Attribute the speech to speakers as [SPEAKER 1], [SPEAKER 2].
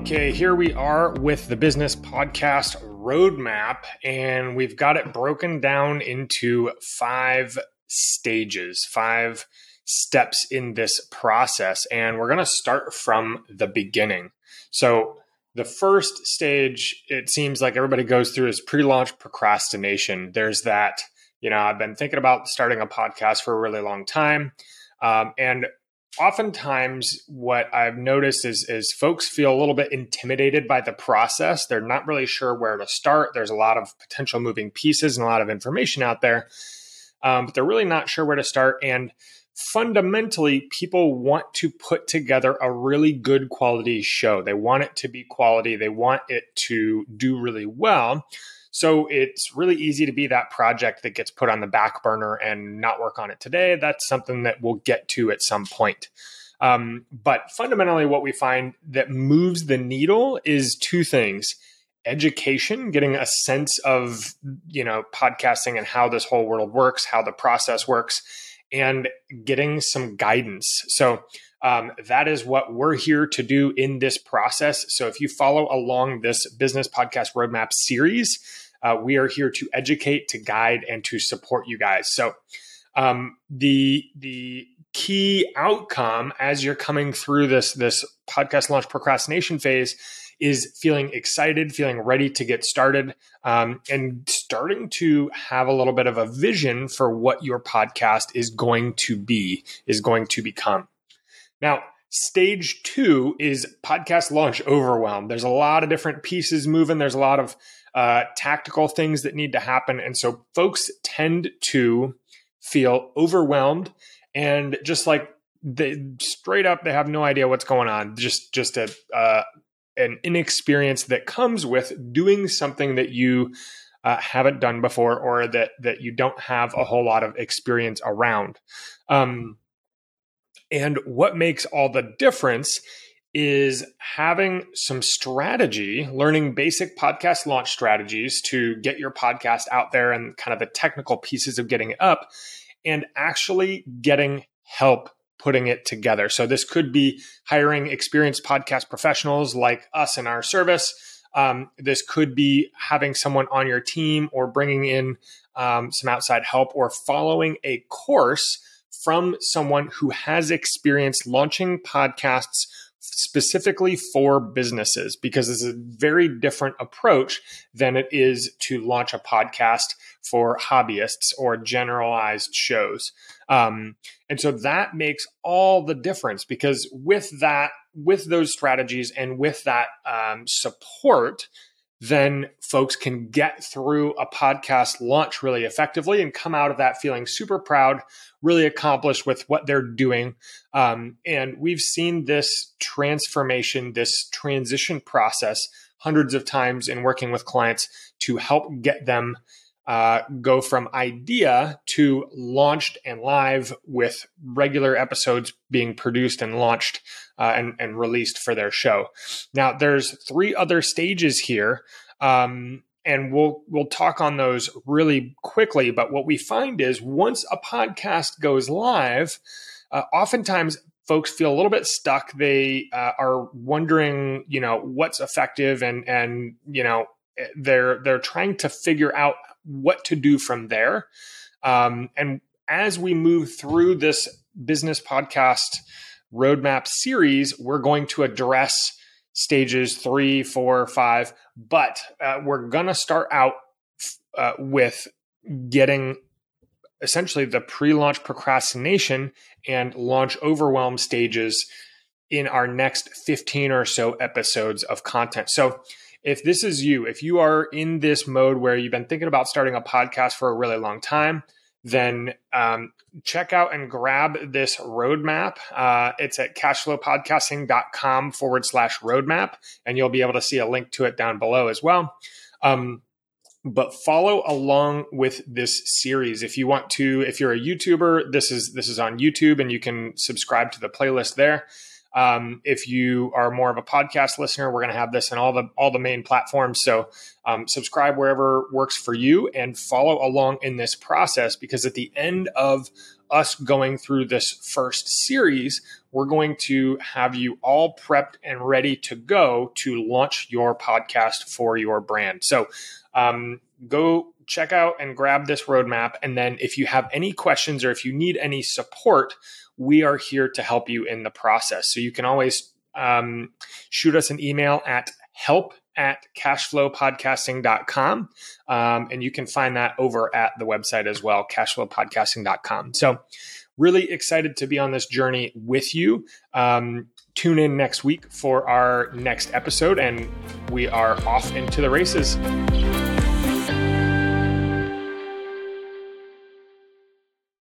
[SPEAKER 1] Okay, here we are with the business podcast roadmap, and we've got it broken down into five stages, five steps in this process. And we're going to start from the beginning. So, the first stage, it seems like everybody goes through is pre launch procrastination. There's that, you know, I've been thinking about starting a podcast for a really long time. Um, and oftentimes what I've noticed is is folks feel a little bit intimidated by the process. They're not really sure where to start. There's a lot of potential moving pieces and a lot of information out there, um, but they're really not sure where to start. And fundamentally, people want to put together a really good quality show. They want it to be quality. They want it to do really well. So it's really easy to be that project that gets put on the back burner and not work on it today. That's something that we'll get to at some point. Um, but fundamentally, what we find that moves the needle is two things education getting a sense of you know podcasting and how this whole world works how the process works and getting some guidance so um, that is what we're here to do in this process. So if you follow along this business podcast roadmap series, uh, we are here to educate, to guide, and to support you guys. So um, the the key outcome as you're coming through this this podcast launch procrastination phase is feeling excited, feeling ready to get started, um, and starting to have a little bit of a vision for what your podcast is going to be, is going to become. Now, stage two is podcast launch overwhelm. There's a lot of different pieces moving. There's a lot of uh, tactical things that need to happen. And so folks tend to feel overwhelmed and just like they straight up, they have no idea what's going on. Just, just a, uh, an inexperience that comes with doing something that you uh, haven't done before or that that you don't have a whole lot of experience around. Um, and what makes all the difference is having some strategy, learning basic podcast launch strategies to get your podcast out there and kind of the technical pieces of getting it up, and actually getting help putting it together. So, this could be hiring experienced podcast professionals like us in our service. Um, this could be having someone on your team or bringing in um, some outside help or following a course from someone who has experience launching podcasts specifically for businesses because it's a very different approach than it is to launch a podcast for hobbyists or generalized shows. Um, and so that makes all the difference because with that, with those strategies and with that um, support, then folks can get through a podcast launch really effectively and come out of that feeling super proud, really accomplished with what they're doing. Um, and we've seen this transformation, this transition process hundreds of times in working with clients to help get them uh, go from idea to launched and live with regular episodes being produced and launched uh, and, and, released for their show. Now, there's three other stages here. Um, and we'll we'll talk on those really quickly. But what we find is once a podcast goes live, uh, oftentimes folks feel a little bit stuck. They uh, are wondering, you know, what's effective, and and you know, they're they're trying to figure out what to do from there. Um, and as we move through this business podcast roadmap series, we're going to address stages three, four, five, but uh, we're going to start out uh, with getting essentially the pre launch procrastination and launch overwhelm stages in our next 15 or so episodes of content. So, if this is you, if you are in this mode where you've been thinking about starting a podcast for a really long time, then um, check out and grab this roadmap. Uh, it's at cashflowpodcasting.com forward slash roadmap, and you'll be able to see a link to it down below as well. Um, but follow along with this series if you want to if you're a youtuber this is this is on youtube and you can subscribe to the playlist there Um, if you are more of a podcast listener, we're going to have this in all the all the main platforms. So um, subscribe wherever works for you and follow along in this process because at the end of us going through this first series, we're going to have you all prepped and ready to go to launch your podcast for your brand. So um, go check out and grab this roadmap. And then if you have any questions or if you need any support, we are here to help you in the process. So you can always um, shoot us an email at help at cashflowpodcasting.com. Um, and you can find that over at the website as well, cashflowpodcasting.com. So, really excited to be on this journey with you. Um, tune in next week for our next episode, and we are off into the races.